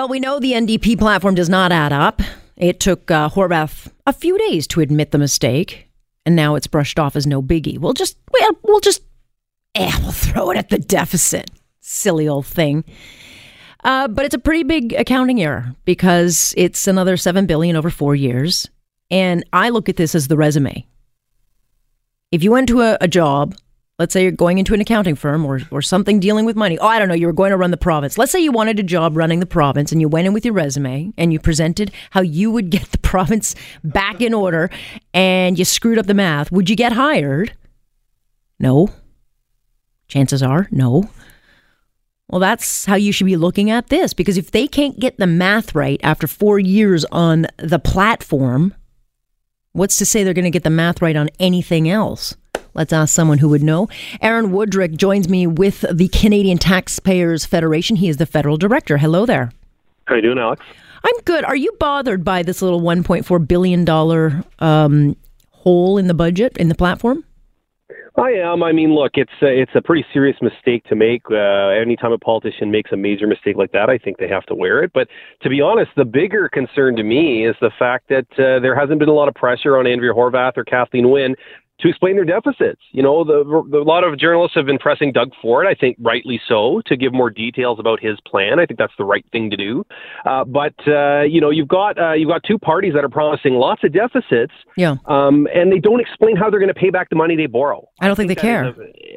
Well, we know the NDP platform does not add up. It took uh, Horwath a few days to admit the mistake, and now it's brushed off as no biggie. We'll just we'll, we'll just eh, we'll throw it at the deficit. Silly old thing. Uh, but it's a pretty big accounting error because it's another seven billion over four years, and I look at this as the resume. If you went to a, a job let's say you're going into an accounting firm or, or something dealing with money. Oh, I don't know, you were going to run the province. Let's say you wanted a job running the province and you went in with your resume and you presented how you would get the province back in order and you screwed up the math. Would you get hired? No. Chances are no. Well, that's how you should be looking at this because if they can't get the math right after four years on the platform, what's to say they're going to get the math right on anything else? Let's ask someone who would know. Aaron Wudrick joins me with the Canadian Taxpayers Federation. He is the federal director. Hello there. How you doing, Alex? I'm good. Are you bothered by this little 1.4 billion dollar um, hole in the budget in the platform? I am. I mean, look, it's a, it's a pretty serious mistake to make. Uh, anytime a politician makes a major mistake like that, I think they have to wear it. But to be honest, the bigger concern to me is the fact that uh, there hasn't been a lot of pressure on Andrea Horwath or Kathleen Wynne to explain their deficits. You know, the, the, a lot of journalists have been pressing Doug Ford, I think rightly so, to give more details about his plan. I think that's the right thing to do. Uh, but uh, you know, you've got uh, you've got two parties that are promising lots of deficits, yeah, um, and they don't explain how they're going to pay back the money they borrow. I don't think, think they care. A,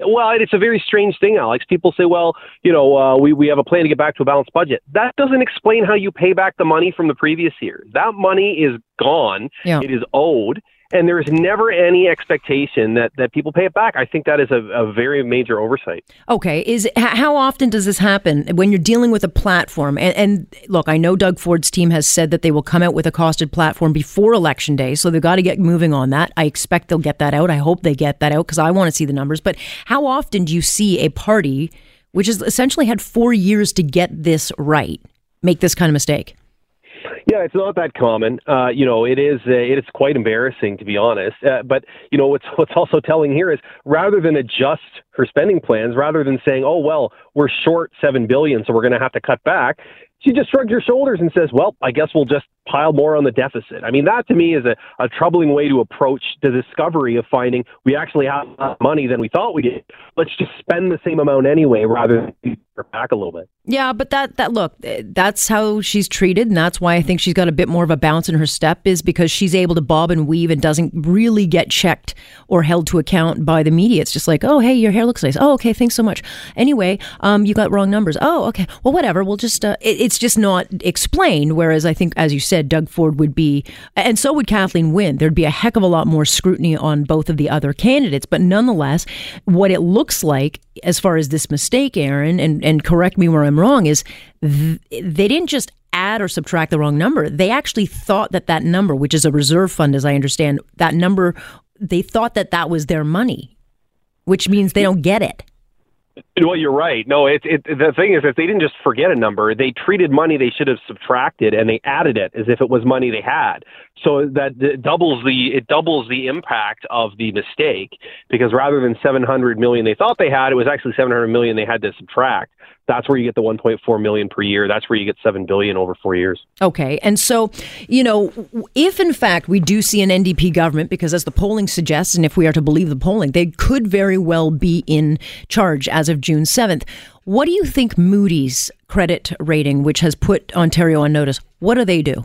well, it's a very strange thing, Alex. People say, well, you know, uh, we we have a plan to get back to a balanced budget. That doesn't explain how you pay back the money from the previous year. That money is gone. Yeah. It is owed and there is never any expectation that, that people pay it back. I think that is a, a very major oversight. Okay, is how often does this happen when you're dealing with a platform? And, and, look, I know Doug Ford's team has said that they will come out with a costed platform before election day, so they've got to get moving on that. I expect they'll get that out. I hope they get that out because I want to see the numbers. But how often do you see a party which has essentially had four years to get this right make this kind of mistake? Yeah, it's not that common. Uh, you know, it is. Uh, it is quite embarrassing to be honest. Uh, but you know, what's what's also telling here is rather than adjust her spending plans, rather than saying, "Oh well, we're short seven billion, so we're going to have to cut back," she just shrugs her shoulders and says, "Well, I guess we'll just pile more on the deficit." I mean, that to me is a, a troubling way to approach the discovery of finding we actually have more money than we thought we did. Let's just spend the same amount anyway, rather than back a little bit. Yeah, but that that look, that's how she's treated, and that's why I think she's got a bit more of a bounce in her step is because she's able to bob and weave and doesn't really get checked or held to account by the media. It's just like, oh, hey, your hair looks nice. Oh, okay, thanks so much. Anyway, um, you got wrong numbers. Oh, okay. Well, whatever. We'll just uh, it, it's just not explained. Whereas I think, as you said, Doug Ford would be, and so would Kathleen Wynne. There'd be a heck of a lot more scrutiny on both of the other candidates. But nonetheless, what it looks like as far as this mistake, Aaron, and and correct me where I'm wrong, is th- they didn't just add or subtract the wrong number. They actually thought that that number, which is a reserve fund, as I understand, that number, they thought that that was their money, which means they don't get it. Well, you're right. No, it's it, the thing is, if they didn't just forget a number, they treated money they should have subtracted and they added it as if it was money they had. So that it doubles the it doubles the impact of the mistake because rather than 700 million they thought they had, it was actually 700 million they had to subtract that's where you get the 1.4 million per year. That's where you get 7 billion over 4 years. Okay. And so, you know, if in fact we do see an NDP government because as the polling suggests and if we are to believe the polling, they could very well be in charge as of June 7th. What do you think Moody's credit rating, which has put Ontario on notice, what do they do?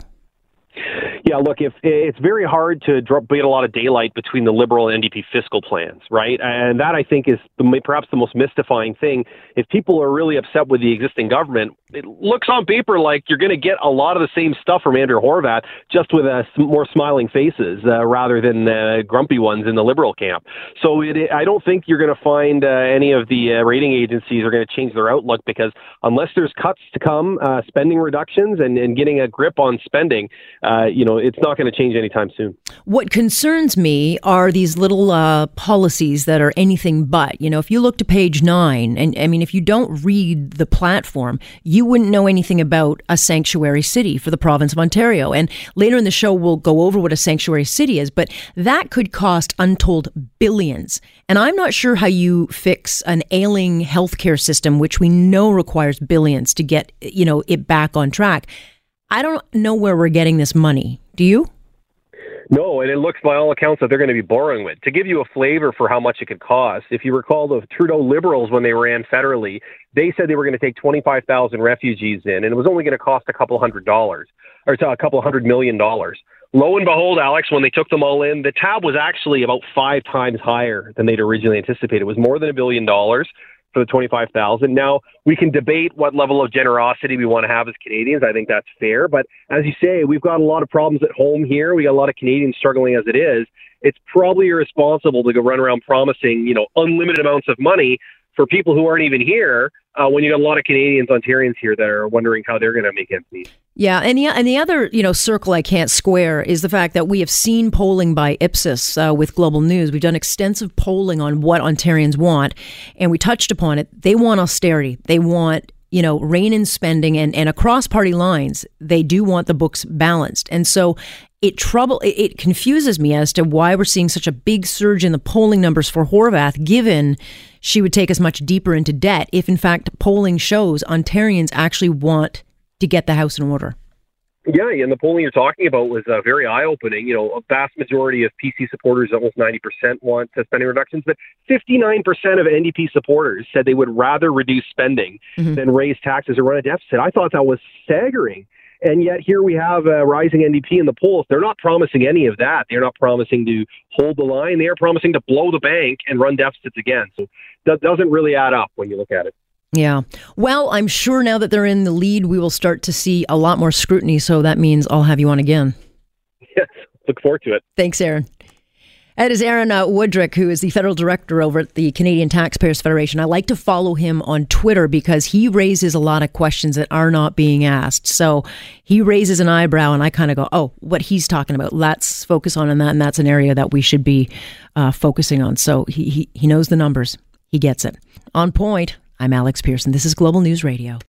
Yeah, look, if it's very hard to get a lot of daylight between the Liberal and NDP fiscal plans, right? And that I think is the, perhaps the most mystifying thing. If people are really upset with the existing government, it looks on paper like you're going to get a lot of the same stuff from Andrew Horwath, just with uh, more smiling faces uh, rather than grumpy ones in the Liberal camp. So it, I don't think you're going to find uh, any of the uh, rating agencies are going to change their outlook because unless there's cuts to come, uh, spending reductions, and, and getting a grip on spending, you know it's not going to change anytime soon. What concerns me are these little uh, policies that are anything but. You know, if you look to page nine, and I mean, if you don't read the platform, you wouldn't know anything about a sanctuary city for the province of Ontario. And later in the show, we'll go over what a sanctuary city is, but that could cost untold billions. And I'm not sure how you fix an ailing healthcare system, which we know requires billions to get, you know, it back on track. I don't know where we're getting this money. Do you? No, and it looks by all accounts that they're going to be borrowing it. To give you a flavor for how much it could cost, if you recall the Trudeau Liberals when they ran federally, they said they were going to take 25,000 refugees in, and it was only going to cost a couple hundred dollars, or a couple hundred million dollars. Lo and behold, Alex, when they took them all in, the tab was actually about five times higher than they'd originally anticipated. It was more than a billion dollars for the 25,000. Now, we can debate what level of generosity we want to have as Canadians. I think that's fair. But as you say, we've got a lot of problems at home here. We got a lot of Canadians struggling as it is. It's probably irresponsible to go run around promising, you know, unlimited amounts of money for people who aren't even here uh, when you got a lot of Canadians, Ontarians here that are wondering how they're going to make ends meet. Yeah, and the and the other you know circle I can't square is the fact that we have seen polling by Ipsos uh, with Global News. We've done extensive polling on what Ontarians want, and we touched upon it. They want austerity. They want you know, rein in spending and, and across party lines, they do want the books balanced. And so it trouble it, it confuses me as to why we're seeing such a big surge in the polling numbers for Horwath, given she would take us much deeper into debt if in fact polling shows Ontarians actually want to get the house in order. Yeah, and the polling you're talking about was uh, very eye-opening. You know, a vast majority of PC supporters, almost 90%, want uh, spending reductions, but 59% of NDP supporters said they would rather reduce spending mm-hmm. than raise taxes or run a deficit. I thought that was staggering. And yet here we have a rising NDP in the polls. They're not promising any of that. They're not promising to hold the line. They are promising to blow the bank and run deficits again. So that doesn't really add up when you look at it. Yeah. Well, I'm sure now that they're in the lead, we will start to see a lot more scrutiny. So that means I'll have you on again. Yes. Look forward to it. Thanks, Aaron. That is Aaron uh, Wudrick, who is the federal director over at the Canadian Taxpayers Federation. I like to follow him on Twitter because he raises a lot of questions that are not being asked. So he raises an eyebrow, and I kind of go, "Oh, what he's talking about? Let's focus on that, and that's an area that we should be uh, focusing on." So he, he he knows the numbers. He gets it. On point. I'm Alex Pearson. This is Global News Radio.